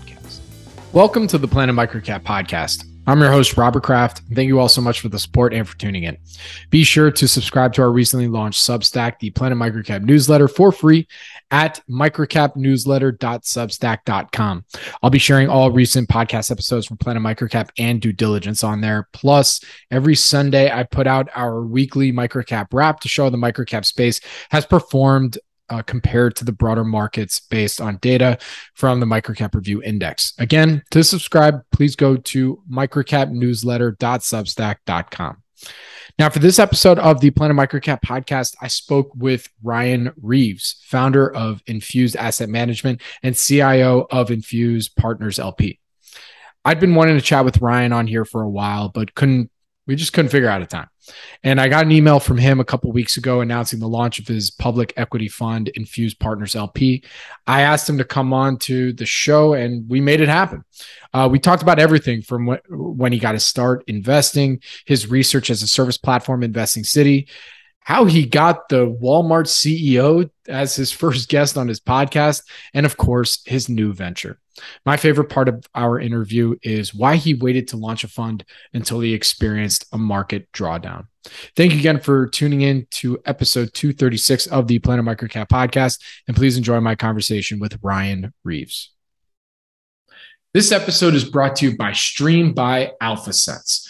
podcast. Welcome to the Planet Microcap podcast. I'm your host, Robert Kraft. Thank you all so much for the support and for tuning in. Be sure to subscribe to our recently launched Substack, the Planet Microcap newsletter, for free at microcapnewsletter.substack.com. I'll be sharing all recent podcast episodes from Planet Microcap and due diligence on there. Plus, every Sunday, I put out our weekly microcap wrap to show how the microcap space has performed uh, compared to the broader markets based on data from the Microcap Review Index. Again, to subscribe, please go to microcapnewsletter.substack.com. Now, for this episode of the Planet Microcap podcast, I spoke with Ryan Reeves, founder of Infuse Asset Management and CIO of Infuse Partners LP. I'd been wanting to chat with Ryan on here for a while, but couldn't we just couldn't figure out a time. And I got an email from him a couple weeks ago announcing the launch of his public equity fund, Infuse Partners LP. I asked him to come on to the show and we made it happen. Uh, we talked about everything from wh- when he got his start investing, his research as a service platform, Investing City, how he got the Walmart CEO as his first guest on his podcast, and of course, his new venture. My favorite part of our interview is why he waited to launch a fund until he experienced a market drawdown. Thank you again for tuning in to episode 236 of the Planet Microcap podcast, and please enjoy my conversation with Ryan Reeves. This episode is brought to you by Stream by AlphaSense.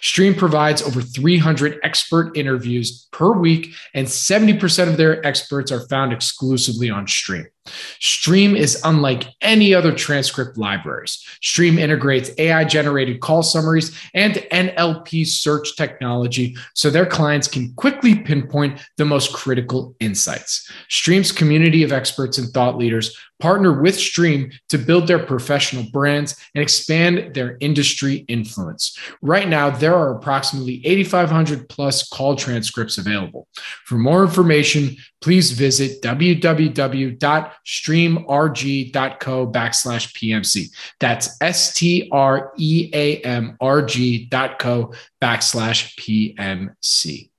Stream provides over 300 expert interviews per week, and 70% of their experts are found exclusively on Stream. Stream is unlike any other transcript libraries. Stream integrates AI generated call summaries and NLP search technology so their clients can quickly pinpoint the most critical insights. Stream's community of experts and thought leaders partner with Stream to build their professional brands and expand their industry influence. Right now, there are approximately 8,500 plus call transcripts available. For more information, please visit www.streamrg.co backslash PMC. That's S T R E A M R G dot co backslash PMC.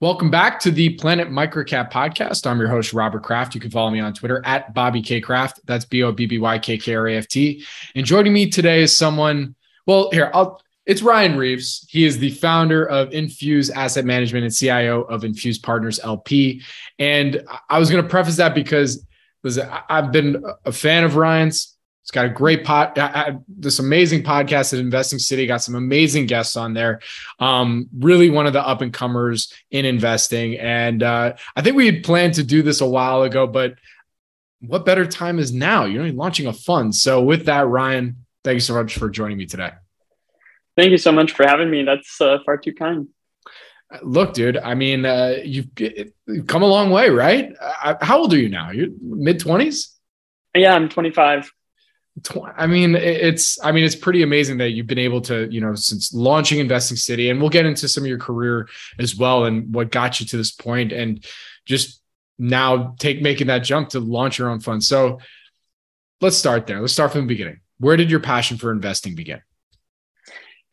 Welcome back to the Planet Microcap podcast. I'm your host, Robert Kraft. You can follow me on Twitter at Bobby K Kraft. That's B O B B Y K K R A F T. And joining me today is someone, well, here, I'll it's Ryan Reeves. He is the founder of Infuse Asset Management and CIO of Infuse Partners LP. And I was going to preface that because listen, I've been a fan of Ryan's. It's got a great pot, this amazing podcast at Investing City. Got some amazing guests on there. Um, really one of the up and comers in investing. And uh, I think we had planned to do this a while ago, but what better time is now? You're launching a fund. So with that, Ryan, thank you so much for joining me today. Thank you so much for having me. That's uh, far too kind. Look, dude. I mean, uh, you've, you've, come a long way, right? Uh, how old are you now? You're mid twenties. Yeah, I'm 25. I mean, it's I mean, it's pretty amazing that you've been able to, you know, since launching Investing City, and we'll get into some of your career as well and what got you to this point, and just now take making that jump to launch your own fund. So let's start there. Let's start from the beginning. Where did your passion for investing begin?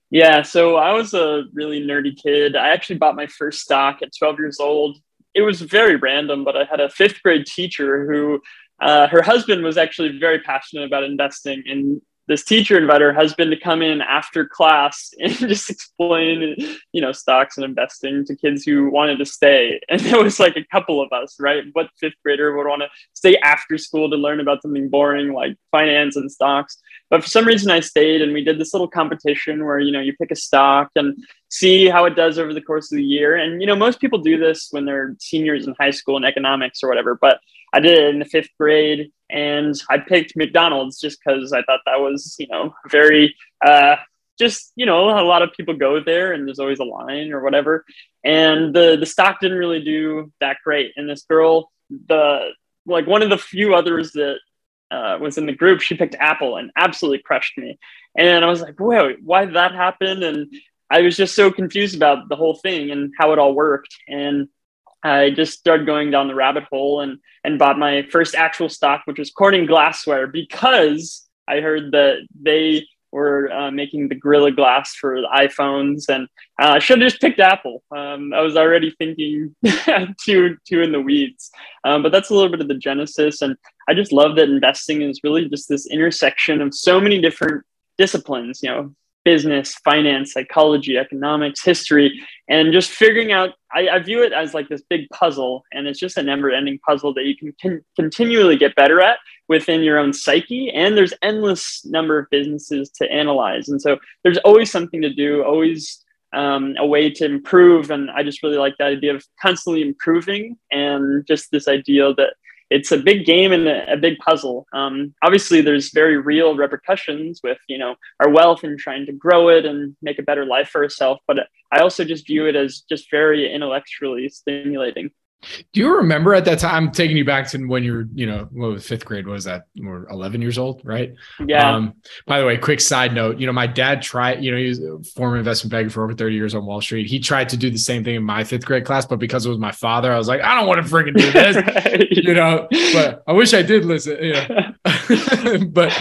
Yeah, so I was a really nerdy kid. I actually bought my first stock at 12 years old. It was very random, but I had a fifth grade teacher who uh, her husband was actually very passionate about investing and this teacher invited her husband to come in after class and just explain, you know, stocks and investing to kids who wanted to stay. And there was like a couple of us, right? What fifth grader would want to stay after school to learn about something boring like finance and stocks? But for some reason, I stayed and we did this little competition where, you know, you pick a stock and see how it does over the course of the year. And, you know, most people do this when they're seniors in high school in economics or whatever. But I did it in the fifth grade and I picked McDonald's just because I thought that was, you know, very, uh, just, you know, a lot of people go there and there's always a line or whatever. And the, the stock didn't really do that great. And this girl, the, like one of the few others that uh, was in the group, she picked Apple and absolutely crushed me. And I was like, wait, why did that happen? And I was just so confused about the whole thing and how it all worked. And I just started going down the rabbit hole and and bought my first actual stock, which was Corning Glassware, because I heard that they were uh, making the Gorilla Glass for iPhones, and uh, I should have just picked Apple. Um, I was already thinking too too in the weeds, um, but that's a little bit of the genesis, and I just love that investing is really just this intersection of so many different disciplines. You know, business, finance, psychology, economics, history, and just figuring out. I, I, view it as like this big puzzle, and it's just a never-ending puzzle that you can con- continually get better at within your own psyche. And there's endless number of businesses to analyze, and so there's always something to do, always um, a way to improve. And I just really like that idea of constantly improving, and just this idea that it's a big game and a, a big puzzle. Um, obviously, there's very real repercussions with you know our wealth and trying to grow it and make a better life for ourselves. But I also just view it as just very intellectually stimulating. Do you remember at that time? I'm taking you back to when you're, you know, what was fifth grade? What was that? We're 11 years old, right? Yeah. Um, by the way, quick side note, you know, my dad tried, you know, he was a former investment banker for over 30 years on Wall Street. He tried to do the same thing in my fifth grade class, but because it was my father, I was like, I don't want to freaking do this, you know, but I wish I did listen, you know. but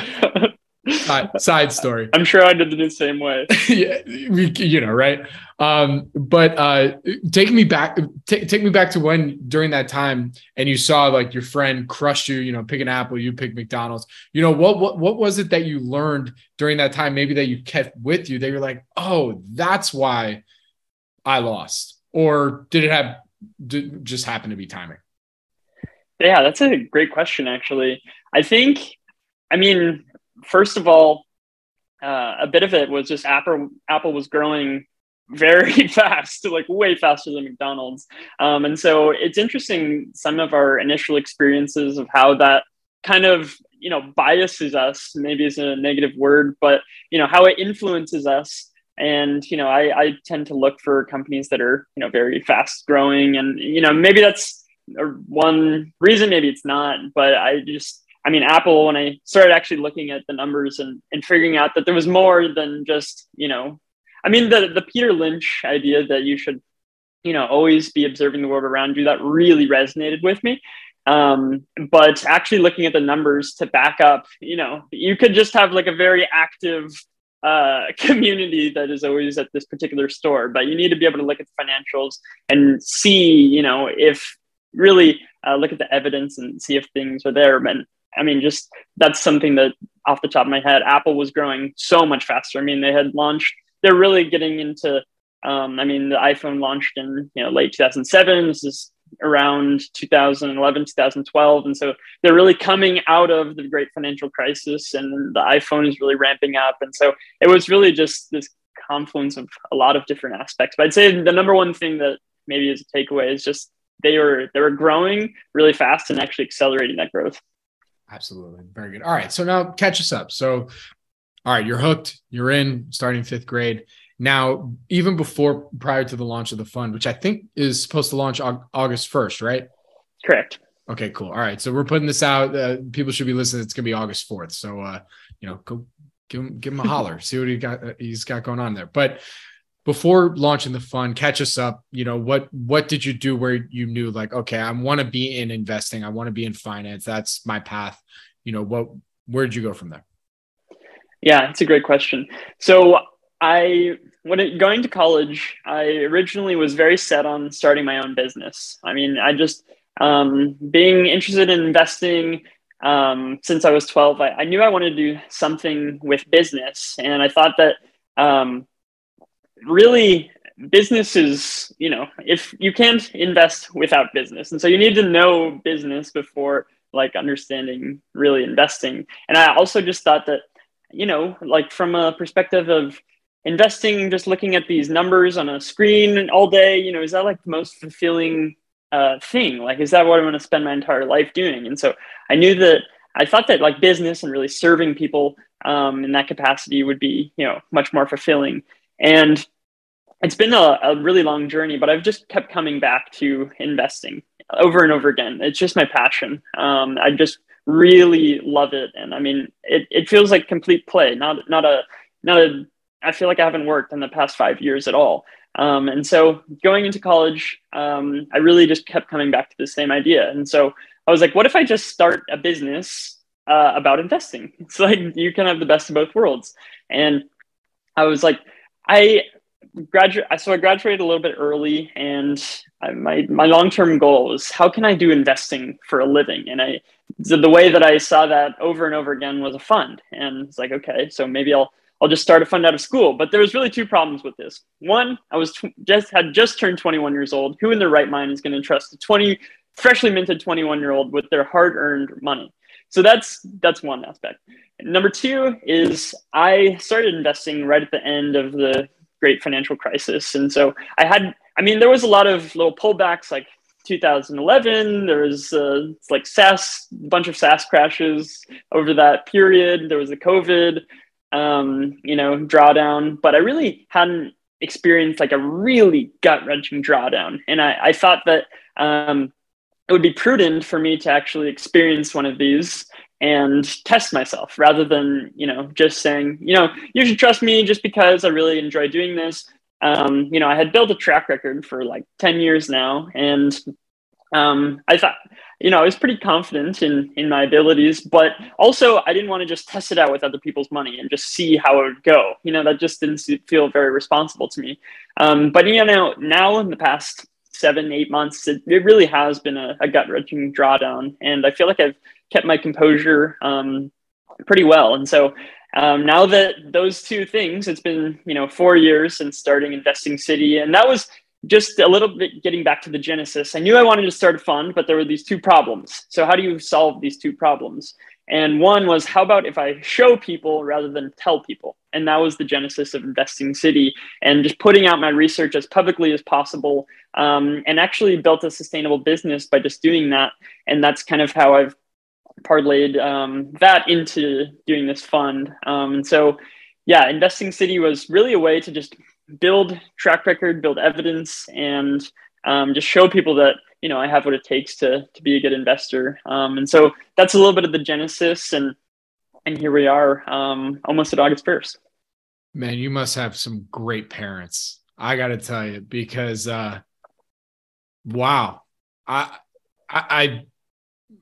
side, side story. I'm sure I did the same way. yeah, you know, right? Um, but uh, take me back, t- take me back to when during that time, and you saw like your friend crushed you. You know, pick an apple, you pick McDonald's. You know, what what what was it that you learned during that time? Maybe that you kept with you. That you're like, oh, that's why I lost, or did it have did just happen to be timing? Yeah, that's a great question. Actually, I think. I mean, first of all, uh, a bit of it was just Apple. Apple was growing very fast, like way faster than McDonald's. Um, and so it's interesting some of our initial experiences of how that kind of you know biases us. Maybe is a negative word, but you know how it influences us. And you know, I, I tend to look for companies that are you know very fast growing, and you know maybe that's one reason, maybe it's not, but I just I mean, Apple, when I started actually looking at the numbers and, and figuring out that there was more than just, you know, I mean, the, the Peter Lynch idea that you should, you know, always be observing the world around you, that really resonated with me. Um, but actually looking at the numbers to back up, you know, you could just have like a very active uh, community that is always at this particular store, but you need to be able to look at the financials and see, you know, if really uh, look at the evidence and see if things are there. And I mean, just that's something that off the top of my head, Apple was growing so much faster. I mean, they had launched, they're really getting into, um, I mean, the iPhone launched in you know late 2007. This is around 2011, 2012. And so they're really coming out of the great financial crisis and the iPhone is really ramping up. And so it was really just this confluence of a lot of different aspects. But I'd say the number one thing that maybe is a takeaway is just they were they were growing really fast and actually accelerating that growth. Absolutely. Very good. All right. So now catch us up. So, all right, you're hooked. You're in starting fifth grade. Now, even before, prior to the launch of the fund, which I think is supposed to launch August 1st, right? Correct. Okay, cool. All right. So we're putting this out. Uh, people should be listening. It's going to be August 4th. So, uh, you know, go give him, give him a holler, see what he got, uh, he's got going on there. But before launching the fund catch us up you know what what did you do where you knew like okay i want to be in investing i want to be in finance that's my path you know what where did you go from there yeah it's a great question so I when it, going to college, I originally was very set on starting my own business. I mean, I just um, being interested in investing um, since I was 12, I, I, knew I wanted to do something with business. And I thought that um, really business is, you know, if you can't invest without business. And so you need to know business before like understanding really investing. And I also just thought that, you know, like from a perspective of investing, just looking at these numbers on a screen all day, you know, is that like the most fulfilling uh, thing? Like, is that what I want to spend my entire life doing? And so I knew that I thought that like business and really serving people um, in that capacity would be, you know, much more fulfilling. And it's been a, a really long journey, but I've just kept coming back to investing over and over again. It's just my passion. Um, I just really love it. And I mean, it, it feels like complete play, not, not a, not a, I feel like I haven't worked in the past five years at all. Um, and so going into college, um, I really just kept coming back to the same idea. And so I was like, what if I just start a business uh, about investing? It's like you can have the best of both worlds. And I was like, I graduate. So I graduated a little bit early, and I, my my long term goal was how can I do investing for a living? And I the, the way that I saw that over and over again was a fund, and it's like okay, so maybe I'll I'll just start a fund out of school. But there was really two problems with this. One, I was tw- just had just turned 21 years old. Who in their right mind is going to trust a 20 freshly minted 21 year old with their hard earned money? So that's that's one aspect. Number two is I started investing right at the end of the great financial crisis, and so I had. I mean, there was a lot of little pullbacks, like 2011. There was uh, like SaaS, a bunch of SaaS crashes over that period. There was the COVID um, you know, drawdown, but I really hadn't experienced like a really gut wrenching drawdown. And I, I thought that um, it would be prudent for me to actually experience one of these and test myself rather than, you know, just saying, you know, you should trust me just because I really enjoy doing this. Um, you know, I had built a track record for like 10 years now. And um, I thought, you know, I was pretty confident in in my abilities, but also I didn't want to just test it out with other people's money and just see how it would go. You know, that just didn't feel very responsible to me. Um, but you know, now in the past seven, eight months, it, it really has been a, a gut wrenching drawdown, and I feel like I've kept my composure um, pretty well. And so um, now that those two things, it's been you know four years since starting Investing City, and that was just a little bit getting back to the genesis. I knew i wanted to start a fund but there were these two problems. So how do you solve these two problems and one was how about if i show people rather than tell people? And that was the genesis of investing city and just putting out my research as publicly as possible um, and actually built a sustainable business by just doing that. And that's kind of how i've parlayed um, that into doing this fund. Um, and so yeah investing city was really a way to just build track record, build evidence, and um, just show people that you know I have what it takes to to be a good investor. Um, and so that's a little bit of the genesis, and and here we are, um, almost at August first. Man, you must have some great parents. I got to tell you, because uh, wow, I I.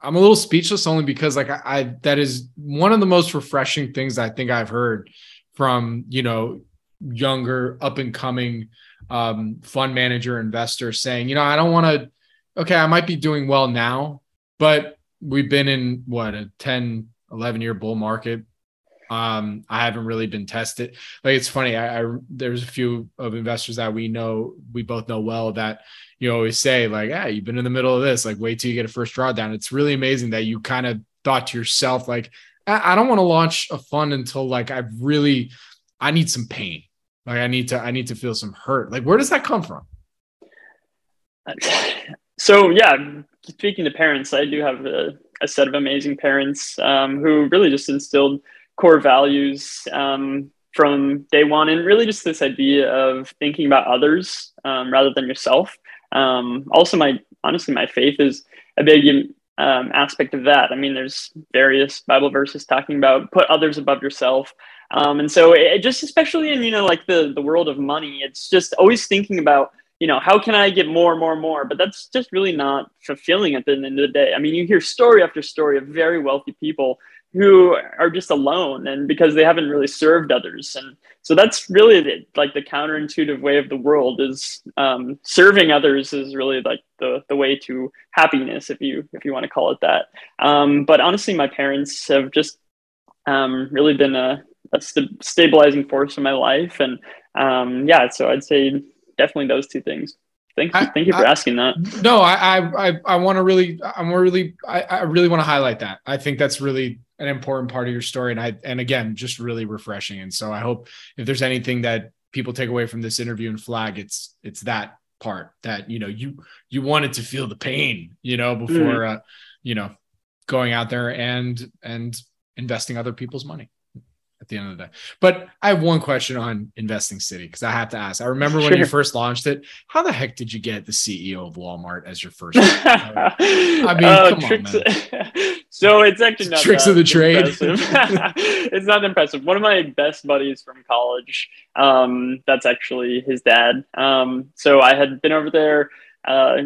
I'm a little speechless only because like I, I that is one of the most refreshing things I think I've heard from you know younger up and coming um, fund manager investor saying, you know, I don't want to, okay, I might be doing well now, but we've been in what a 10, 11 year bull market. Um, I haven't really been tested. Like it's funny. I, I there's a few of investors that we know, we both know well that you always say like, "Hey, you've been in the middle of this. Like, wait till you get a first drawdown." It's really amazing that you kind of thought to yourself like, I, I don't want to launch a fund until like I've really, I need some pain. Like I need to I need to feel some hurt. Like where does that come from? So yeah, speaking to parents, I do have a, a set of amazing parents um, who really just instilled core values um, from day one, and really just this idea of thinking about others um, rather than yourself. Um, also, my honestly, my faith is a big um, aspect of that. I mean, there's various Bible verses talking about put others above yourself. Um, and so it just, especially in, you know, like the, the world of money, it's just always thinking about, you know, how can I get more, more, more? But that's just really not fulfilling at the end of the day. I mean, you hear story after story of very wealthy people who are just alone and because they haven't really served others and so that's really the, like the counterintuitive way of the world is um, serving others is really like the, the way to happiness if you if you want to call it that um, but honestly my parents have just um, really been a, a st- stabilizing force in my life and um, yeah so i'd say definitely those two things Thank you, thank you for I, asking that. No, I I I want to really I'm really I, I really want to highlight that. I think that's really an important part of your story, and I and again just really refreshing. And so I hope if there's anything that people take away from this interview and flag, it's it's that part that you know you you wanted to feel the pain, you know, before mm. uh, you know going out there and and investing other people's money at the end of the day. But I have one question on Investing City because I have to ask. I remember when you first launched it. How the heck did you get the CEO of Walmart as your first? I mean, uh, tricks, on, so it's actually not tricks of the trade. it's not impressive. One of my best buddies from college. Um, that's actually his dad. Um, so I had been over there uh,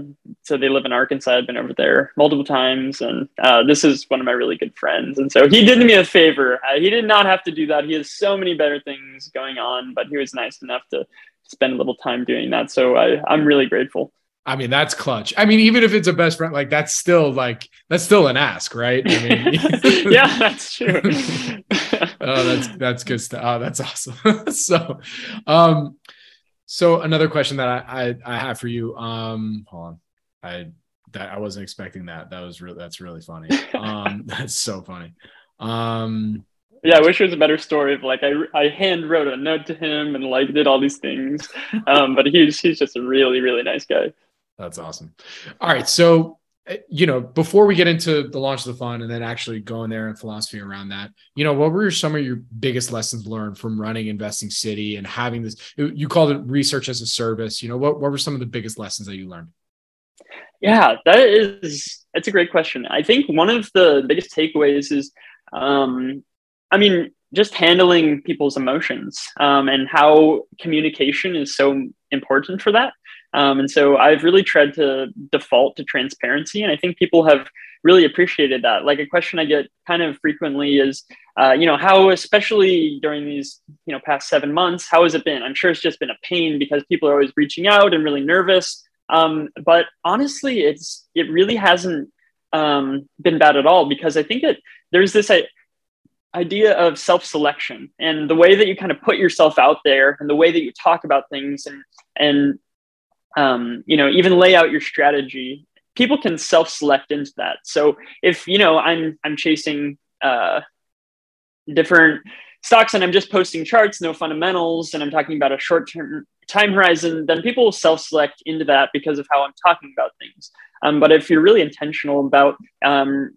so they live in Arkansas. I've been over there multiple times, and uh, this is one of my really good friends. And so he did me a favor. Uh, he did not have to do that. He has so many better things going on, but he was nice enough to spend a little time doing that. So I, I'm really grateful. I mean, that's clutch. I mean, even if it's a best friend, like that's still like that's still an ask, right? I mean, yeah, that's true. oh, that's that's good stuff. Oh, that's awesome. so, um, so another question that I, I, I have for you. Um, hold on. I that I wasn't expecting that. That was really that's really funny. Um, that's so funny. Um, yeah, I wish it was a better story of like I I hand wrote a note to him and like did all these things. Um, but he's he's just a really really nice guy. That's awesome. All right, so you know, before we get into the launch of the fund and then actually going there and philosophy around that, you know, what were some of your biggest lessons learned from running Investing City and having this? You called it research as a service. You know, what, what were some of the biggest lessons that you learned? Yeah, that is that's a great question. I think one of the biggest takeaways is, um, I mean, just handling people's emotions um, and how communication is so important for that. Um, and so I've really tried to default to transparency. And I think people have really appreciated that. Like a question I get kind of frequently is, uh, you know, how, especially during these, you know, past seven months, how has it been? I'm sure it's just been a pain because people are always reaching out and really nervous. Um, but honestly, it's, it really hasn't um, been bad at all because I think that there's this, I, idea of self-selection and the way that you kind of put yourself out there and the way that you talk about things and and um, you know even lay out your strategy. People can self-select into that. So if you know i'm i'm chasing uh, different stocks and i'm just posting charts no fundamentals and i'm talking about a short-term time horizon then people will self-select into that because of how i'm talking about things. Um, but if you're really intentional about um,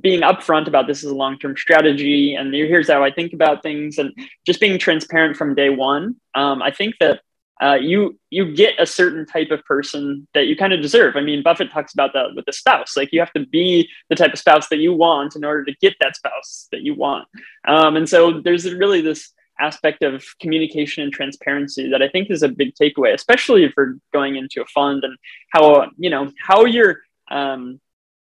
being upfront about this is a long-term strategy and here's how i think about things and just being transparent from day one um, i think that uh, you you get a certain type of person that you kind of deserve. I mean, Buffett talks about that with the spouse. Like you have to be the type of spouse that you want in order to get that spouse that you want. Um, and so there's really this aspect of communication and transparency that I think is a big takeaway, especially if you're going into a fund and how you know how you're um,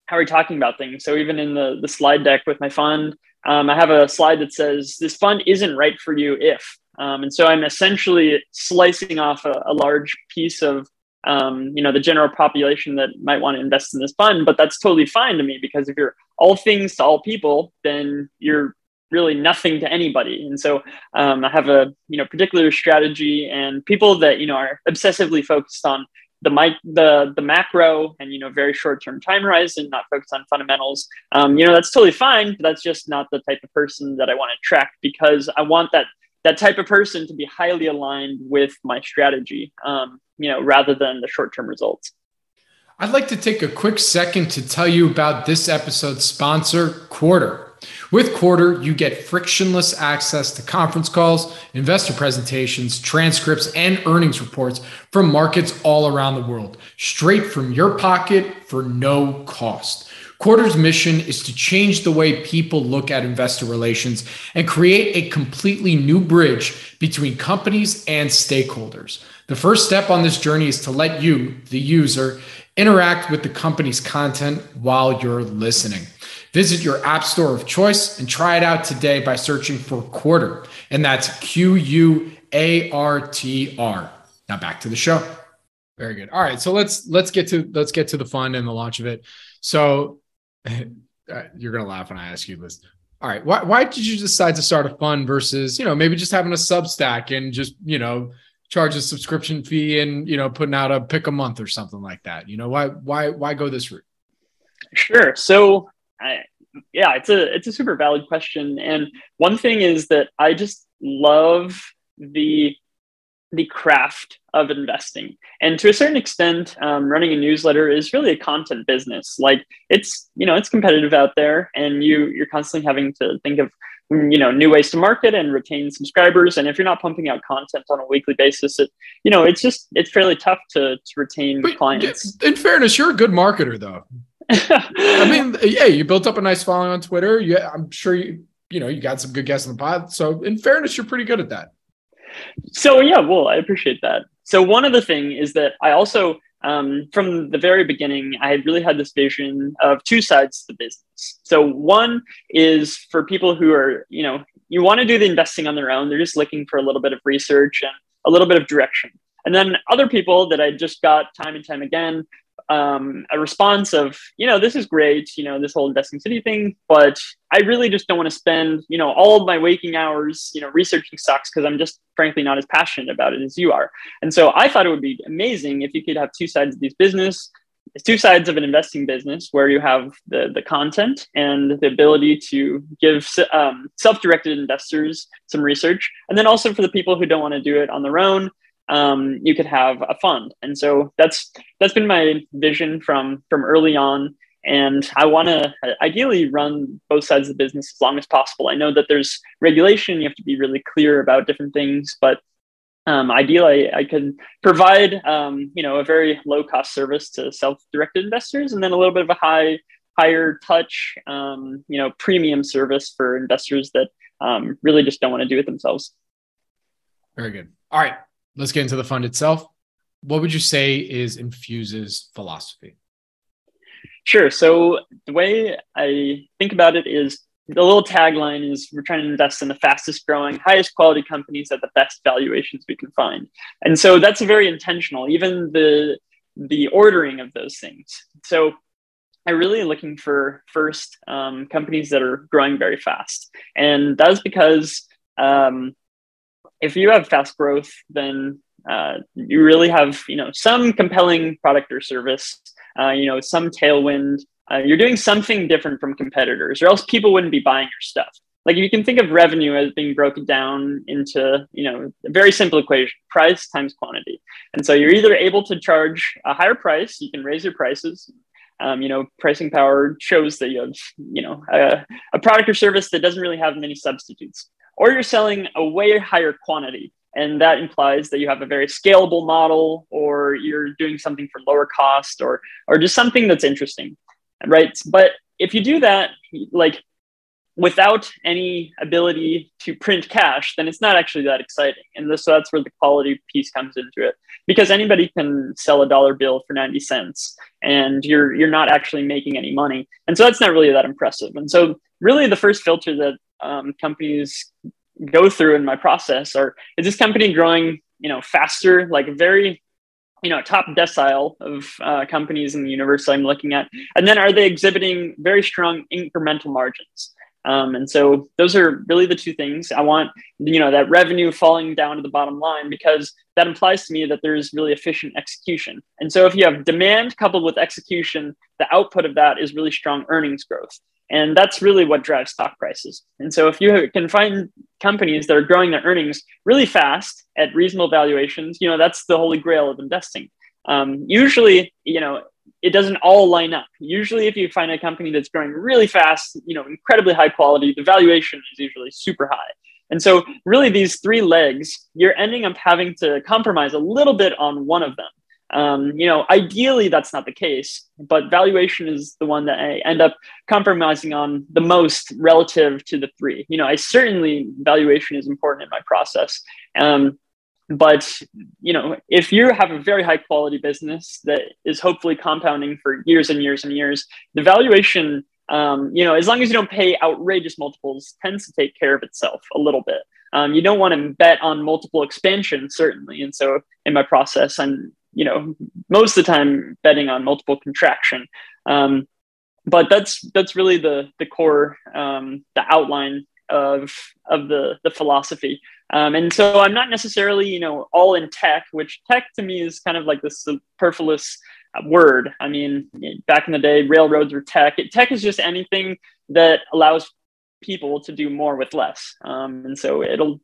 how are you talking about things. So even in the the slide deck with my fund, um, I have a slide that says this fund isn't right for you if um, and so I'm essentially slicing off a, a large piece of um, you know the general population that might want to invest in this fund, but that's totally fine to me because if you're all things to all people, then you're really nothing to anybody. And so um, I have a you know particular strategy, and people that you know are obsessively focused on the mic the the macro and you know very short term time horizon, not focused on fundamentals. Um, you know that's totally fine, but that's just not the type of person that I want to attract because I want that that type of person to be highly aligned with my strategy, um, you know, rather than the short term results. I'd like to take a quick second to tell you about this episode's sponsor, Quartr. With Quartr, you get frictionless access to conference calls, investor presentations, transcripts, and earnings reports from markets all around the world, straight from your pocket for no cost. Quartr's mission is to change the way people look at investor relations and create a completely new bridge between companies and stakeholders. The first step on this journey is to let you, the user, interact with the company's content while you're listening. Visit your app store of choice and try it out today by searching for Quartr. And that's Q U A R T R. Now back to the show. Very good. All right, so let's let's get to let's get to the fun and the launch of it. So Uh, you're gonna laugh when I ask you this. All right, why why did you decide to start a fund versus you know maybe just having a Substack and just you know charge a subscription fee and you know putting out a pick a month or something like that? You know why why why go this route? Sure. So I, yeah, it's a it's a super valid question, and one thing is that I just love the the craft of investing and to a certain extent um, running a newsletter is really a content business like it's you know it's competitive out there and you you're constantly having to think of you know new ways to market and retain subscribers and if you're not pumping out content on a weekly basis it you know it's just it's fairly tough to, to retain but clients in fairness you're a good marketer though I mean, yeah, you built up a nice following on Twitter. Yeah, I'm sure you, you know, you got some good guests on the pod. So, in fairness, you're pretty good at that. So, yeah, well, I appreciate that. So, one of the thing is that I also, um, from the very beginning, I had really had this vision of two sides to the business. So, one is for people who are, you know, you want to do the investing on their own. They're just looking for a little bit of research and a little bit of direction. And then other people that I just got time and time again um, a response of, you know, this is great, you know, this whole investing city thing, but I really just don't want to spend, you know, all of my waking hours, you know, researching stocks because I'm just frankly not as passionate about it as you are. And so I thought it would be amazing if you could have two sides of these business, two sides of an investing business where you have the, the content and the ability to give um, self-directed investors some research. And then also for the people who don't want to do it on their own, um, you could have a fund. And so that's that's been my vision from from early on. And I want to ideally run both sides of the business as long as possible. I know that there's regulation; you have to be really clear about different things, but um, ideally, I, could provide um, you know a very low cost service to self directed investors, and then a little bit of a high higher touch um, you know premium service for investors that um, really just don't want to do it themselves. Very good. All right let's get into the fund itself. What would you say is Infuse's philosophy? Sure. So the way I think about it is the little tagline is we're trying to invest in the fastest growing, highest quality companies at the best valuations we can find. And so that's very intentional, even the the ordering of those things. So I'm really looking for first um, companies that are growing very fast. And that's because um, if you have fast growth, then uh, you really have you know some compelling product or service, uh, you know some tailwind. Uh, you're doing something different from competitors, or else people wouldn't be buying your stuff. Like you can think of revenue as being broken down into you know a very simple equation: price times quantity. And so you're either able to charge a higher price, you can raise your prices, um, you know, pricing power shows that you have, you know, a, a, product or service that doesn't really have many substitutes or you're selling a way higher quantity. And that implies that you have a very scalable model or you're doing something for lower cost or, or just something that's interesting. Right. But if you do that, like without any ability to print cash, then it's not actually that exciting. And this, so that's where the quality piece comes into it. Because anybody can sell a dollar bill for 90 cents and you're you're not actually making any money. And so that's not really that impressive. And so really the first filter that um, companies go through in my process are is this company growing you know faster like very you know top decile of uh, companies in the universe i'm looking at and then are they exhibiting very strong incremental margins um, and so those are really the two things i want you know that revenue falling down to the bottom line because that implies to me that there's really efficient execution and so if you have demand coupled with execution the output of that is really strong earnings growth and that's really what drives stock prices. And so if you can find companies that are growing their earnings really fast at reasonable valuations, you know, that's the holy grail of investing. Um, usually, you know, it doesn't all line up. Usually, if you find a company that's growing really fast, you know, incredibly high quality, the valuation is usually super high. And so, really, these three legs, you're ending up having to compromise a little bit on one of them. Um, you know, ideally that's not the case, but valuation is the one that I end up compromising on the most relative to the three. You know, I certainly valuation is important in my process. Um, but you know, if you have a very high quality business that is hopefully compounding for years and years and years, the valuation um, you know, as long as you don't pay outrageous multiples, tends to take care of itself a little bit. Um, you don't want to bet on multiple expansion, certainly. And so in my process, I'm, you know, most of the time betting on multiple contraction. Um, but that's that's really the the core, um, the outline of of the the philosophy. Um, and so I'm not necessarily, you know, all in tech, which tech to me is kind of like this superfluous word. I mean, back in the day, railroads were tech. Tech is just anything that allows people to do more with less. Um, and so it'll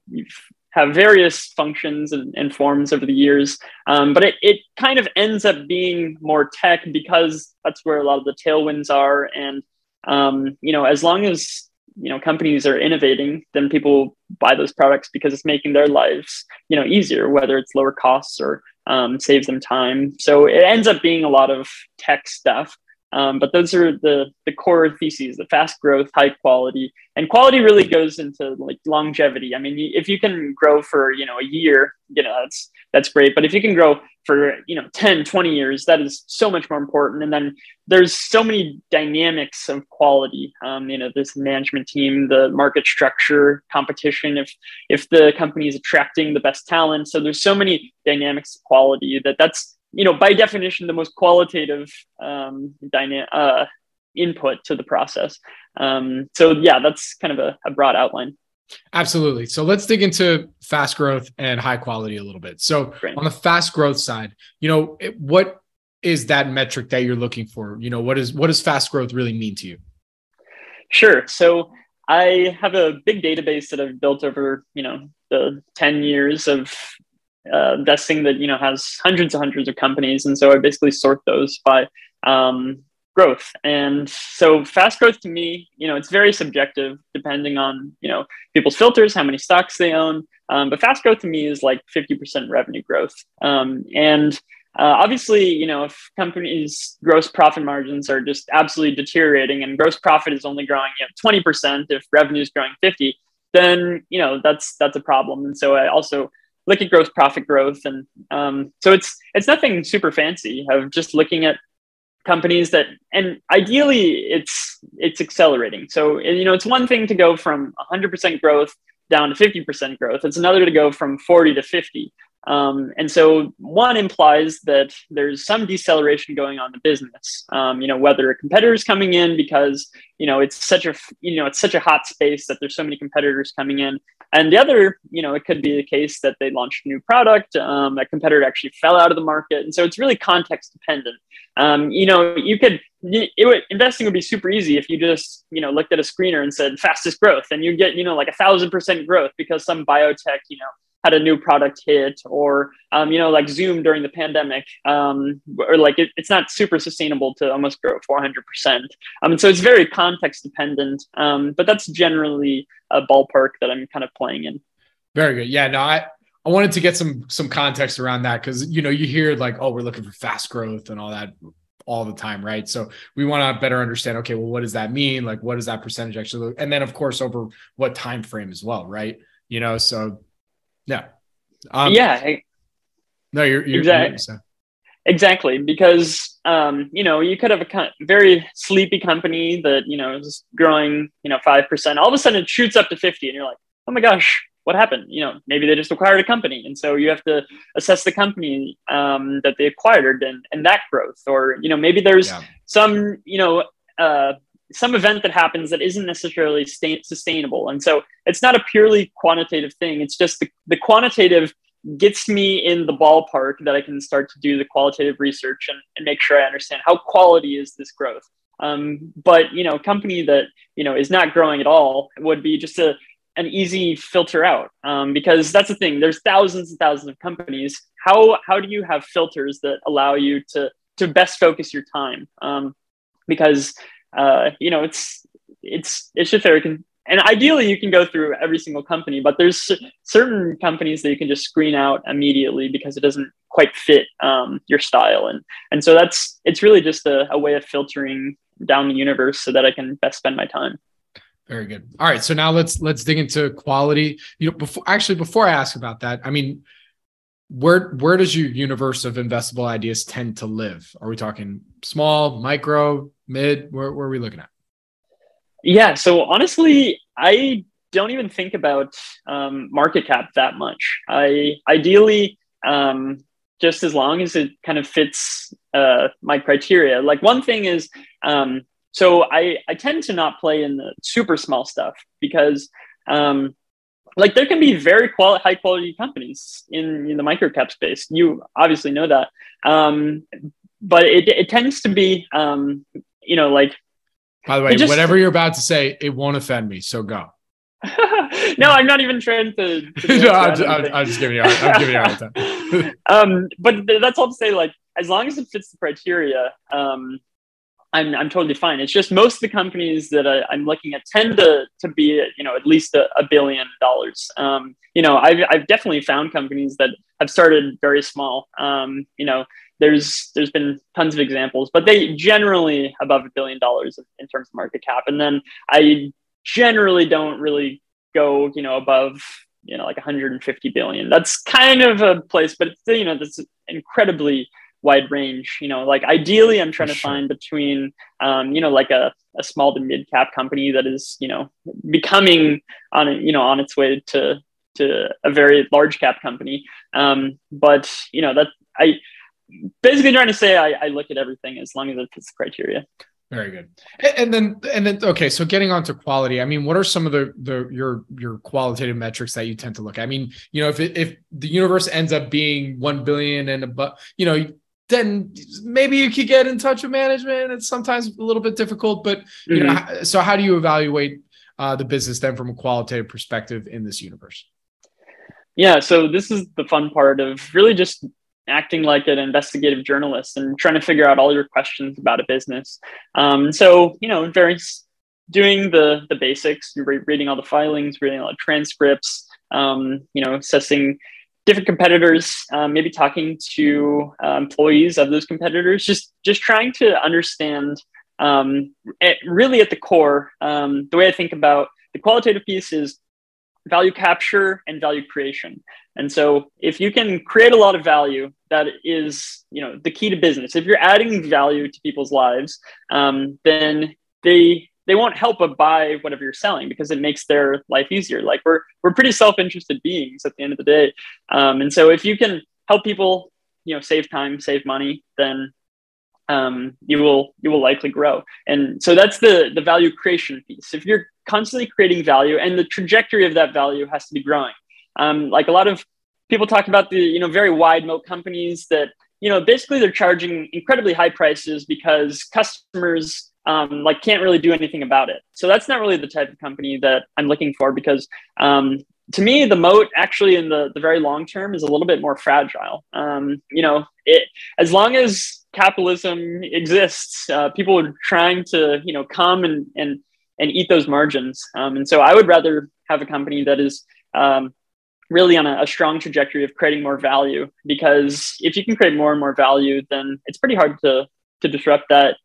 have various functions and, and forms over the years. Um, but it, it kind of ends up being more tech because that's where a lot of the tailwinds are. And, um, you know, as long as, you know, companies are innovating, then people buy those products because it's making their lives, you know, easier, whether it's lower costs or um, saves them time. So it ends up being a lot of tech stuff. Um, but those are the the core theses: the fast growth, high quality, and quality really goes into like longevity. I mean, if you can grow for you know a year, you know that's that's great. But if you can grow for you know 10 20 years that is so much more important and then there's so many dynamics of quality um, you know this management team the market structure competition if if the company is attracting the best talent so there's so many dynamics of quality that that's you know by definition the most qualitative um, dyna- uh, input to the process um, so yeah that's kind of a, a broad outline Absolutely. So let's dig into fast growth and high quality a little bit. So Great. on the fast growth side, you know, what is that metric that you're looking for? You know, what is what does fast growth really mean to you? Sure. So I have a big database that I've built over, you know, the 10 years of uh, investing that, you know, has hundreds and hundreds of companies. And so I basically sort those by um, growth. And so fast growth to me, you know, it's very subjective depending on, you know, people's filters, how many stocks they own. Um, but fast growth to me is like 50% revenue growth. Um, and uh, obviously, you know, if companies' gross profit margins are just absolutely deteriorating and gross profit is only growing you know, 20%, if revenue is growing 50, then, you know, that's, that's a problem. And so I also look at gross profit growth. And um, so it's, it's nothing super fancy of just looking at companies that and ideally it's it's accelerating so you know it's one thing to go from 100% growth down to 50% growth it's another to go from 40 to 50 um, and so one implies that there's some deceleration going on in the business. Um, you know, whether a competitor is coming in because you know it's such a you know it's such a hot space that there's so many competitors coming in, and the other you know it could be the case that they launched a new product, um, that competitor actually fell out of the market, and so it's really context dependent. Um, you know, you could would, investing would be super easy if you just you know looked at a screener and said fastest growth, and you get you know like a thousand percent growth because some biotech you know had a new product hit or um, you know like zoom during the pandemic um, or like it, it's not super sustainable to almost grow 400% um, and so it's very context dependent um, but that's generally a ballpark that i'm kind of playing in. Very good. Yeah no i I wanted to get some some context around that because you know you hear like oh we're looking for fast growth and all that all the time right? So we want to better understand okay well what does that mean? Like what does that percentage actually look and then of course over what time frame as well right? You know so yeah. Um, yeah. No, you're, you're exactly. You're, exactly because um, you know you could have a very sleepy company that you know is growing you know five percent. All of a sudden it shoots up to fifty, and you're like, oh my gosh, what happened? You know, maybe they just acquired a company, and so you have to assess the company um, that they acquired and and that growth, or you know maybe there's yeah. some you know uh, some event that happens that isn't necessarily sustainable. And so it's not a purely quantitative thing. It's just the, the quantitative gets me in the ballpark that I can start to do the qualitative research and, and make sure I understand how quality is this growth. Um, but you know, a company that you know is not growing at all would be just a an easy filter out um, because that's the thing. There's thousands and thousands of companies. How how do you have filters that allow you to to best focus your time? Um, because uh, you know, it's it's it's just very con- and ideally you can go through every single company, but there's certain companies that you can just screen out immediately because it doesn't quite fit um, your style, and and so that's it's really just a, a way of filtering down the universe so that I can best spend my time. Very good. All right, so now let's let's dig into quality. You know, before actually before I ask about that, I mean, where where does your universe of investable ideas tend to live? Are we talking small, micro, mid? Where, where are we looking at? Yeah. So honestly, I don't even think about um, market cap that much. I ideally um, just as long as it kind of fits uh, my criteria. Like one thing is, um, so I I tend to not play in the super small stuff because um, like there can be very quality, high quality companies in, in the microcap space. You obviously know that, um, but it, it tends to be, um, you know, like. By the way, just, whatever you're about to say, it won't offend me. So go. no, I'm not even trying to. to no, I'm, just, I'm, I'm, just giving you. I'm giving you a hard time. um, but that's all to say. Like, as long as it fits the criteria, um, I'm, I'm totally fine. It's just most of the companies that I, am looking at tend to, to be, you know, at least a, a billion dollars. Um, you know, I've, I've definitely found companies that have started very small. Um, you know, there's, there's been tons of examples, but they generally above a billion dollars in terms of market cap. And then I generally don't really go, you know, above, you know, like 150 billion. That's kind of a place, but it's, you know, that's incredibly wide range. You know, like ideally, I'm trying to sure. find between, um, you know, like a, a small to mid cap company that is, you know, becoming on, you know, on its way to to a very large cap company. Um, but you know, that I basically trying to say I, I look at everything as long as it fits the criteria. Very good. And then and then okay, so getting on to quality. I mean, what are some of the the your your qualitative metrics that you tend to look at? I mean, you know, if it, if the universe ends up being 1 billion and above, you know, then maybe you could get in touch with management. It's sometimes a little bit difficult, but you mm-hmm. know, so how do you evaluate uh, the business then from a qualitative perspective in this universe? Yeah, so this is the fun part of really just acting like an investigative journalist and trying to figure out all your questions about a business. Um, so you know, very doing the the basics, reading all the filings, reading all the transcripts, um, you know, assessing different competitors, um, maybe talking to uh, employees of those competitors, just just trying to understand. Um, it, really, at the core, um, the way I think about the qualitative piece is value capture and value creation. And so, if you can create a lot of value, that is, you know, the key to business. If you're adding value to people's lives, um, then they they won't help but buy whatever you're selling because it makes their life easier. Like we're we're pretty self-interested beings at the end of the day, um, and so if you can help people, you know, save time, save money, then um, you will you will likely grow. And so that's the the value creation piece. If you're constantly creating value, and the trajectory of that value has to be growing. Um, like a lot of people talk about the you know very wide moat companies that you know basically they're charging incredibly high prices because customers um, like can't really do anything about it. So that's not really the type of company that I'm looking for because um, to me, the moat actually in the, the very long term is a little bit more fragile. Um, you know, it, as long as capitalism exists, uh, people are trying to, you know, come and, and, and eat those margins. Um, and so I would rather have a company that is um, really on a, a, strong trajectory of creating more value because if you can create more and more value, then it's pretty hard to, to disrupt that.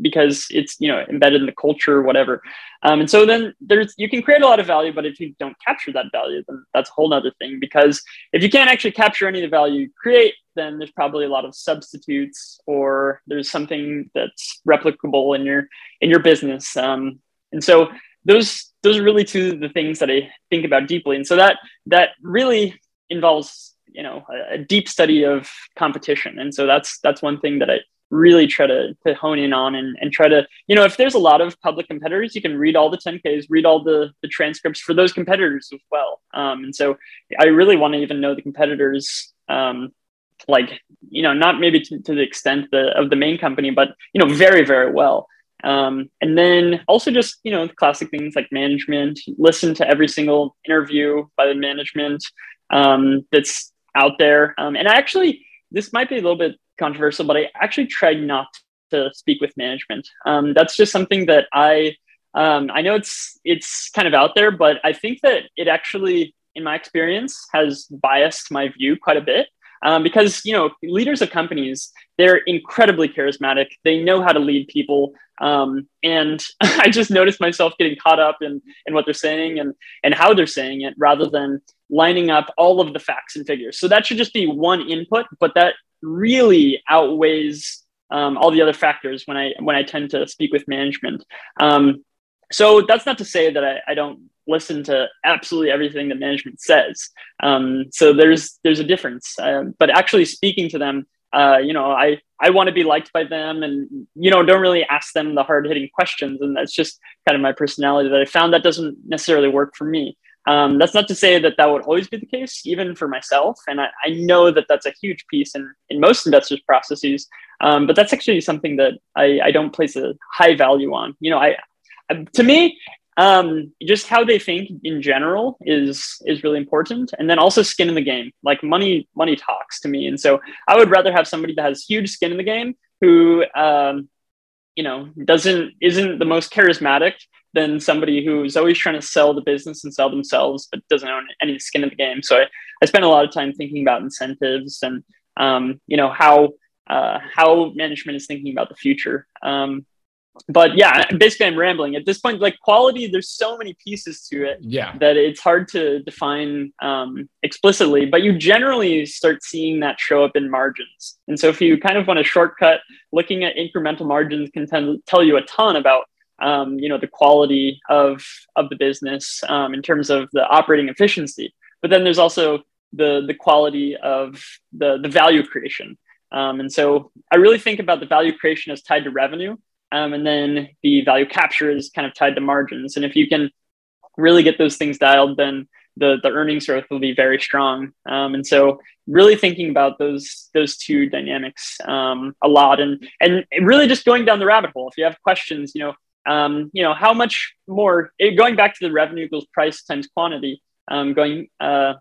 Because it's you know embedded in the culture or whatever. Um, and so then there's you can create a lot of value but if you don't capture that value then that's a whole nother thing. Because if you can't actually capture any of the value you create then there's probably a lot of substitutes or there's something that's replicable in your in your business. Um, and so those those are really two of the things that i think about deeply. And so that that really involves you know a, a deep study of competition. And so that's that's one thing that i really try to, to hone in on and, and try to, you know, if there's a lot of public competitors, you can read all the 10Ks, read all the, the transcripts for those competitors as well. Um, and so I really want to even know the competitors, um, like, you know, not maybe to, to the extent the, of the main company, but, you know, very, very well. Um, and then also just, you know, classic things like management, listen to every single interview by the management um, that's out there. Um, and actually, this might be a little bit controversial, but I actually tried not to speak with management. Um, that's just something that I um, I know it's it's kind of out there, but I think that it actually, in my experience, has biased my view quite a bit. Um, because you know leaders of companies they're incredibly charismatic they know how to lead people um, and i just noticed myself getting caught up in, in what they're saying and, and how they're saying it rather than lining up all of the facts and figures so that should just be one input but that really outweighs um, all the other factors when I when I tend to speak with management. Um, so that's not to say that I, I don't listen to absolutely everything that management says. Um, so there's there's a difference. Uh, but actually speaking to them, uh, you know, I I want to be liked by them, and you know, don't really ask them the hard hitting questions, and that's just kind of my personality that I found that doesn't necessarily work for me. Um, that's not to say that that would always be the case, even for myself. And I, I know that that's a huge piece in, in most investors' processes. Um, but that's actually something that I, I don't place a high value on. You know, I, to me, um, just how they think in general is is really important, and then also skin in the game. Like money, money talks to me, and so I would rather have somebody that has huge skin in the game who, um, you know, doesn't isn't the most charismatic than somebody who's always trying to sell the business and sell themselves, but doesn't own any skin in the game. So I, I spend a lot of time thinking about incentives and um, you know how uh, how management is thinking about the future. Um, but yeah, basically, I'm rambling at this point. Like quality, there's so many pieces to it, yeah, that it's hard to define um, explicitly. But you generally start seeing that show up in margins. And so, if you kind of want a shortcut, looking at incremental margins can tend, tell you a ton about um, you know the quality of of the business um, in terms of the operating efficiency. But then there's also the the quality of the the value creation. Um, and so I really think about the value creation as tied to revenue. Um, and then the value capture is kind of tied to margins. And if you can really get those things dialed, then the, the earnings growth will be very strong. Um, and so really thinking about those those two dynamics um, a lot and and really just going down the rabbit hole. If you have questions, you know, um, you know, how much more going back to the revenue equals price times quantity, um, going uh,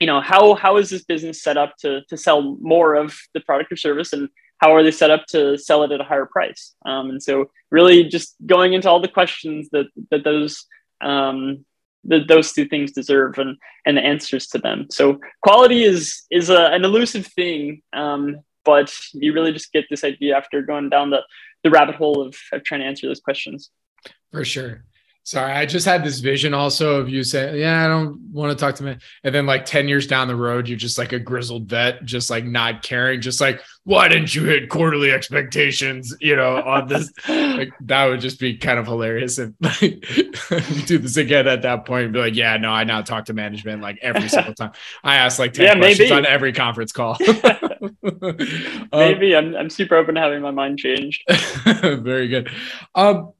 you know how how is this business set up to to sell more of the product or service and how are they set up to sell it at a higher price? Um, and so really just going into all the questions that that those um, that those two things deserve and and the answers to them. So quality is is a, an elusive thing um, but you really just get this idea after going down the the rabbit hole of, of trying to answer those questions. For sure Sorry, I just had this vision also of you saying, "Yeah, I don't want to talk to me," and then like ten years down the road, you're just like a grizzled vet, just like not caring, just like, "Why didn't you hit quarterly expectations?" You know, on this, like that would just be kind of hilarious if like, do this again at that point. And be like, "Yeah, no, I now talk to management like every single time. I ask like ten yeah, questions maybe. on every conference call." maybe um, I'm I'm super open to having my mind changed. very good. Um,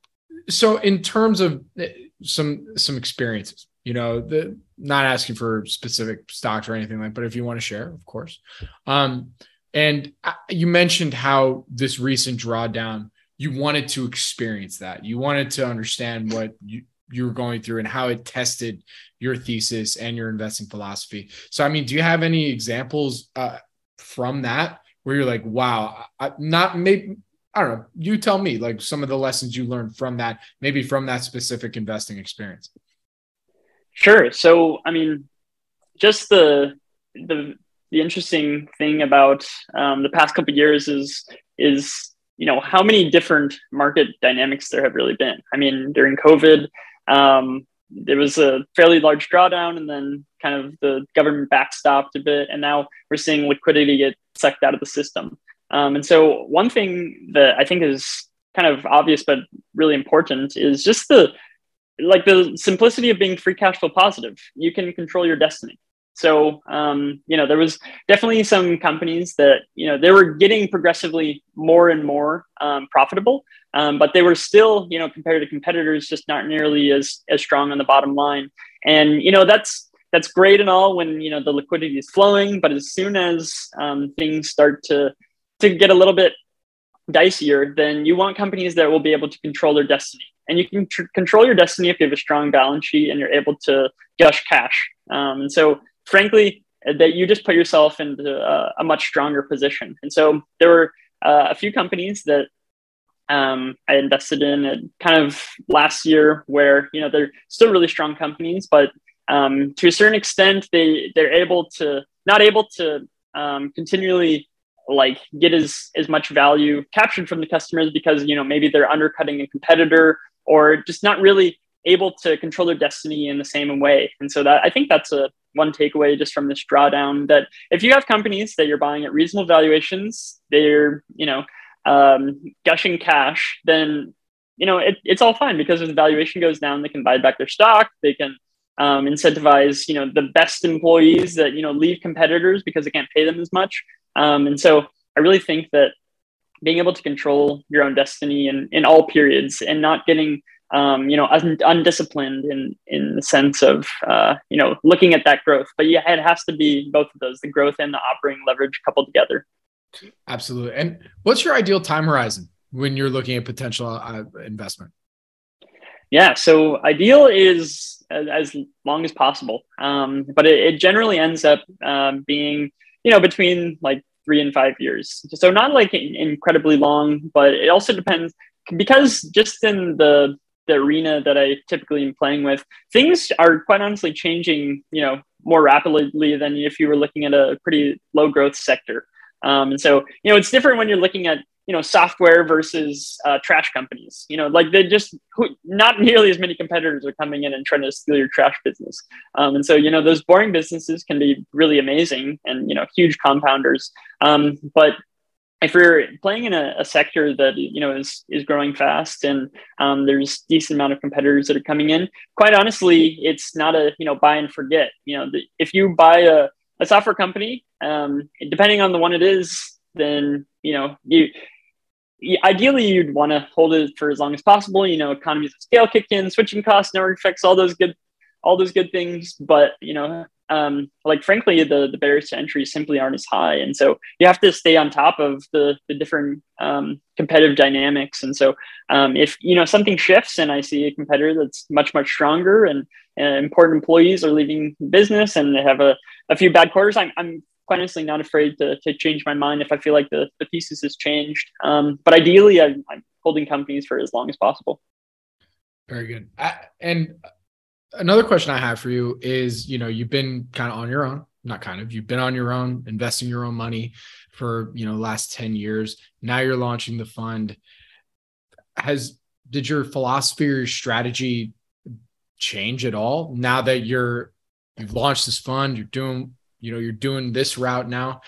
so in terms of eh, some some experiences you know the not asking for specific stocks or anything like but if you want to share of course. Um and you mentioned how this recent drawdown you wanted to experience that. You wanted to understand what you you were going through and how it tested your thesis and your investing philosophy. So i mean do you have any examples uh, from that where you're like wow I, not maybe I don't know. You tell me, like some of the lessons you learned from that, maybe from that specific investing experience. Sure. So, I mean, just the the the interesting thing about um, the past couple years is is you know how many different market dynamics there have really been. I mean, during COVID, um, there was a fairly large drawdown, and then kind of the government backstopped a bit, and now we're seeing liquidity get sucked out of the system. Um, and so, one thing that I think is kind of obvious but really important is just the like the simplicity of being free cash flow positive. You can control your destiny. So, um, you know, there was definitely some companies that you know they were getting progressively more and more um, profitable, um, but they were still, you know, compared to competitors, just not nearly as as strong on the bottom line. And you know, that's that's great and all when you know the liquidity is flowing, but as soon as um, things start to to get a little bit dicier, then you want companies that will be able to control their destiny. And you can tr- control your destiny if you have a strong balance sheet and you're able to gush cash. Um, and so, frankly, that you just put yourself into a, a much stronger position. And so, there were uh, a few companies that um, I invested in kind of last year where you know they're still really strong companies, but um, to a certain extent they they're able to not able to um, continually like get as as much value captured from the customers because you know maybe they're undercutting a competitor or just not really able to control their destiny in the same way and so that i think that's a one takeaway just from this drawdown that if you have companies that you're buying at reasonable valuations they're you know um, gushing cash then you know, it, it's all fine because if the valuation goes down, they can buy back their stock. They can um, incentivize, you know, the best employees that, you know, leave competitors because they can't pay them as much. Um, and so I really think that being able to control your own destiny in, in all periods and not getting, um, you know, un- undisciplined in, in the sense of, uh, you know, looking at that growth. But yeah, it has to be both of those, the growth and the operating leverage coupled together. Absolutely. And what's your ideal time horizon when you're looking at potential uh, investment? Yeah, so ideal is as, as long as possible, um, but it, it, generally ends up um, being you know between like three and five years. So not like incredibly long, but it also depends because just in the the arena that I typically am playing with, things are quite honestly changing, you know, more rapidly than if you were looking at a pretty low growth sector. Um, and so, you know, it's different when you're looking at, you know, software versus uh, trash companies. You know, like they just not nearly as many competitors are coming in and trying to steal your trash business. Um, and so, you know, those boring businesses can be really amazing and you know huge compounders. Um, but if you're playing in a, a, sector that you know is is growing fast and um, there's decent amount of competitors that are coming in, quite honestly, it's not a you know buy and forget. You know, the, if you buy a a software company, um, depending on the one it is, then you know you, ideally you'd want to hold it for as long as possible. You know, economies of scale kick in, switching costs, network effects, all those good, all those good things. But you know, um, like frankly, the the barriers to entry simply aren't as high, and so you have to stay on top of the the different um, competitive dynamics. And so, um, if you know something shifts, and I see a competitor that's much much stronger, and, important employees are leaving business, and they have a, a few bad quarters, I'm I'm quite honestly not afraid to to change my mind if I feel like the the thesis has changed. Um, but ideally, I'm, I'm holding companies for as long as possible. Very good. I, and another question I have for you is, you know, you've been kind of on your own, not kind of, you've been on your own, investing your own money for, you know, last 10 years. Now you're launching the fund. Has did your philosophy or strategy change at all now that you're you've launched this fund, you're doing, you know, you're doing this route now?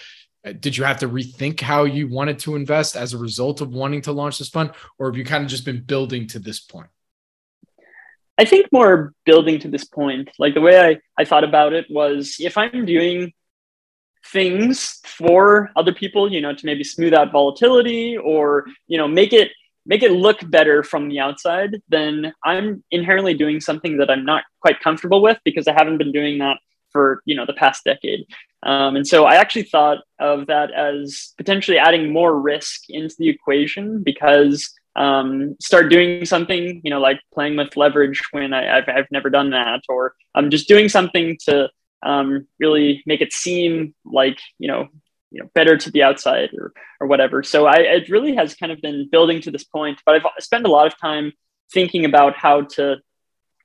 Uh, did you have to rethink how you wanted to invest as a result of wanting to launch this fund, or have you kind of just been building to this point? I think more building to this point, like the way I, I thought about it was if I'm doing things for other people, you know, to maybe smooth out volatility or, you know, make it make it look better from the outside, then I'm inherently doing something that I'm not quite comfortable with because I haven't been doing that for, you know, the past decade. Um, and so I actually thought of that as potentially adding more risk into the equation because um, start doing something, you know, like playing with leverage when I, have I've never done that, or I'm um, just doing something to um, really make it seem like, you know, you know, better to the outside or, or whatever. So I, it really has kind of been building to this point, but I've spent a lot of time thinking about how to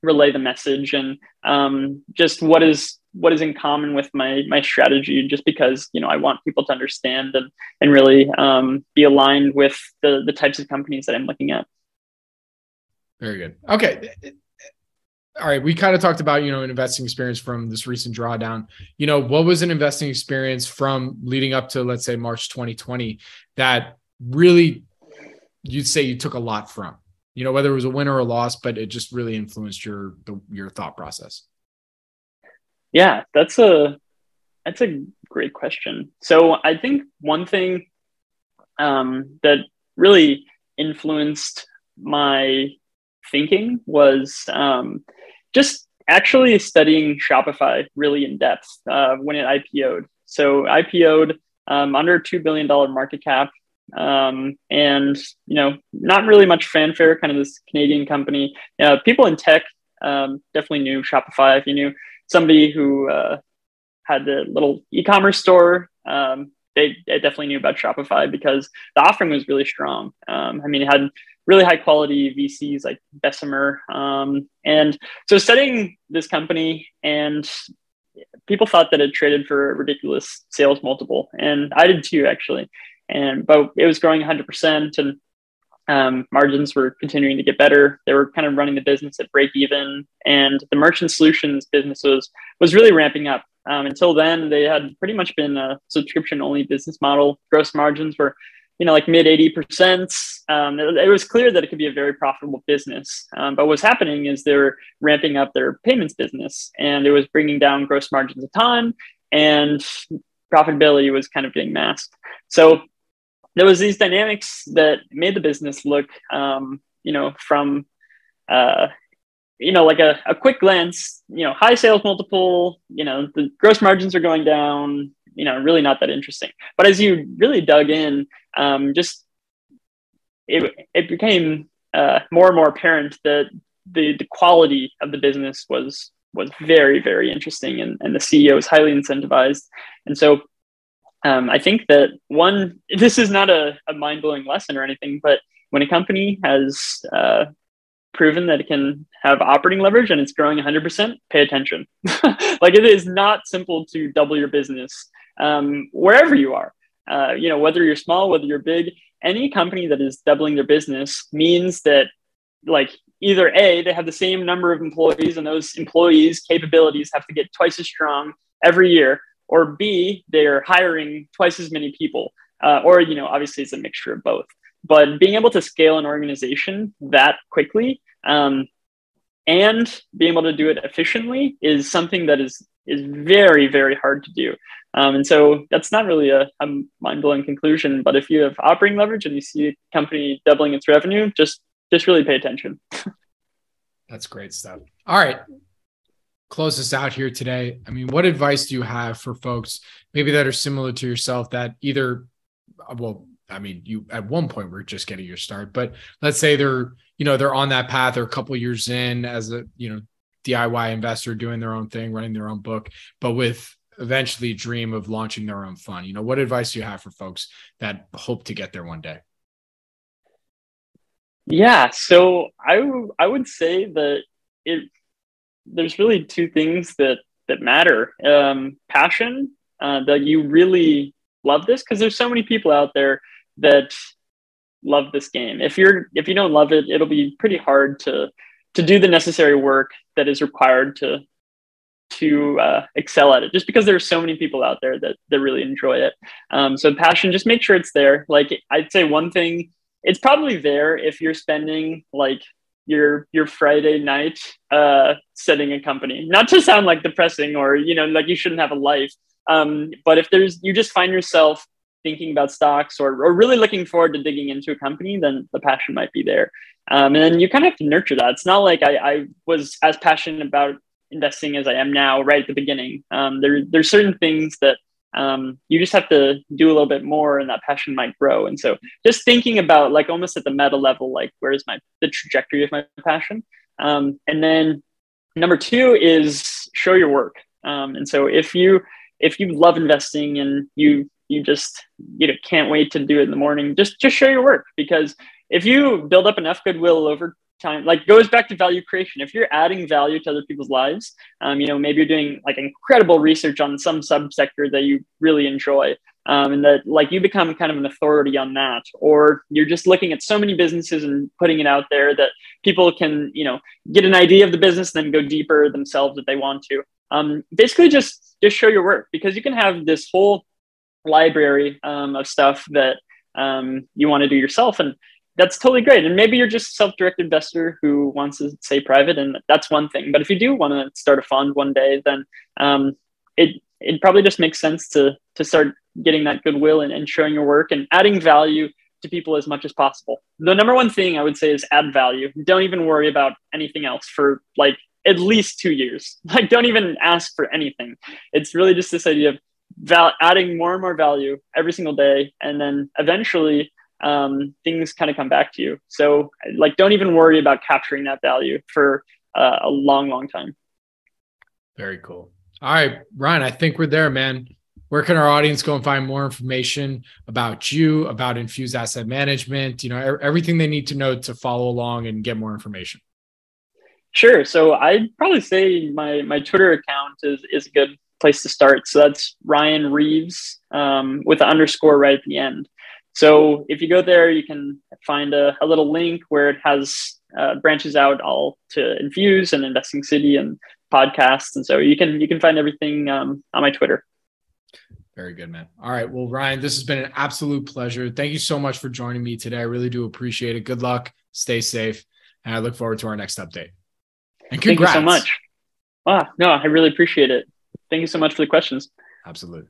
relay the message and um, just what is what is in common with my my strategy just because you know I want people to understand and and really um, be aligned with the the types of companies that I'm looking at. Very good. Okay. All right, we kind of talked about, you know, an investing experience from this recent drawdown. You know, what was an investing experience from leading up to let's say March 2020 that really you'd say you took a lot from? You know, whether it was a win or a loss, but it just really influenced your the, your thought process. Yeah, that's a that's a great question. So I think one thing um, that really influenced my thinking was um, just actually studying Shopify really in depth uh, when it IPO'd. So IPO'd um, under two billion dollar market cap, um, and you know not really much fanfare. Kind of this Canadian company. Uh, people in tech um, definitely knew Shopify. If you knew somebody who uh, had the little e-commerce store, um, they, they, definitely knew about Shopify because the offering was really strong. Um, I mean, it had really high quality VCs like Bessemer. Um, and so studying this company and people thought that it traded for a ridiculous sales multiple. And I did too, actually. And, but it was growing 100% and um, margins were continuing to get better. They were kind of running the business at break even, and the merchant solutions business was was really ramping up. Um, until then, they had pretty much been a subscription only business model. Gross margins were you know, like mid 80%. Um, it, it, was clear that it could be a very profitable business. Um, but what's happening is they're ramping up their payments business and it was bringing down gross margins a ton and profitability was kind of getting masked. So there was these dynamics that made the business look, um, you know, from, uh, you know, like a, a quick glance, you know, high sales multiple, you know, the gross margins are going down, you know, really not that interesting. But as you really dug in, um, just it, it became uh, more and more apparent that the, the quality of the business was was very very interesting and, and the ceo was highly incentivized and so um, i think that one this is not a, a mind-blowing lesson or anything but when a company has uh, proven that it can have operating leverage and it's growing 100% pay attention like it is not simple to double your business um, wherever you are uh, you know whether you're small whether you're big any company that is doubling their business means that like either a they have the same number of employees and those employees capabilities have to get twice as strong every year or b they're hiring twice as many people uh, or you know obviously it's a mixture of both. But being able to scale an organization that quickly um, and being able to do it efficiently is something that is is very very hard to do um, and so that's not really a, a mind-blowing conclusion but if you have operating leverage and you see a company doubling its revenue just just really pay attention. That's great stuff. All right. Close us out here today. I mean what advice do you have for folks maybe that are similar to yourself that either well I mean, you at one point were just getting your start, but let's say they're, you know, they're on that path or a couple years in as a, you know, DIY investor doing their own thing, running their own book, but with eventually dream of launching their own fund. You know, what advice do you have for folks that hope to get there one day? Yeah, so I, would say that it there's really two things that that matter. Um, passion uh, that you really love this because there's so many people out there that love this game. If you're if you don't love it, it'll be pretty hard to to do the necessary work that is required to to uh, excel at it. Just because there's so many people out there that that really enjoy it. Um, so passion, just make sure it's there. Like I'd say one thing, it's probably there if you're spending like your your Friday night uh, setting a company. Not to sound like depressing or you know like you shouldn't have a life. Um, but if there's you just find yourself thinking about stocks or, or really looking forward to digging into a company, then the passion might be there. Um, and then you kind of have to nurture that. It's not like I, I was as passionate about investing as I am now right at the beginning. Um, there, there's certain things that um, you just have to do a little bit more and that passion might grow. And so just thinking about like almost at the meta level, like where's my, the trajectory of my passion? Um, and then number two is show your work. Um, and so if you, if you love investing and you you just you know can't wait to do it in the morning just just show your work because if you build up enough goodwill over time. Like goes back to value creation. If you're adding value to other people's lives um, you know maybe you're doing like incredible research on some subsector that you really enjoy um, and that like you become kind of an authority on that or you're just looking at so many businesses and putting it out there that people can you know get an idea of the business and then go deeper themselves if they want to. Um, basically just just show your work because you can have this whole library um, of stuff that um, you want to do yourself and that's totally great. And maybe you're just a self-directed investor who wants to stay private and that's one thing. But if you do want to start a fund one day then um, it it probably just makes sense to to start getting that goodwill and, and showing your work and adding value to people as much as possible. The number one thing i would say is add value. Don't even worry about anything else for like at least two years. Like don't even ask for anything. It's really just this idea of val- adding more and more value every single day and then eventually um, things kind of come back to you so like don't even worry about capturing that value for uh, a long long time very cool all right ryan i think we're there man where can our audience go and find more information about you about Infuse asset management you know everything they need to know to follow along and get more information Sure. So I'd probably say my my Twitter account is is a good place to start. So that's Ryan Reeves um, with an underscore right at the end. So if you go there, you can find a, a little link where it has uh, branches out all to Infuse and Investing City and podcasts, and so you can you can find everything um, on my Twitter. Very good, man. All right. Well, Ryan, this has been an absolute pleasure. Thank you so much for joining me today. I really do appreciate it. Good luck. Stay safe. And I look forward to our next update. And congrats. Thank you so much. Wow. No, I really appreciate it. Thank you so much for the questions. Absolutely.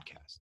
podcast.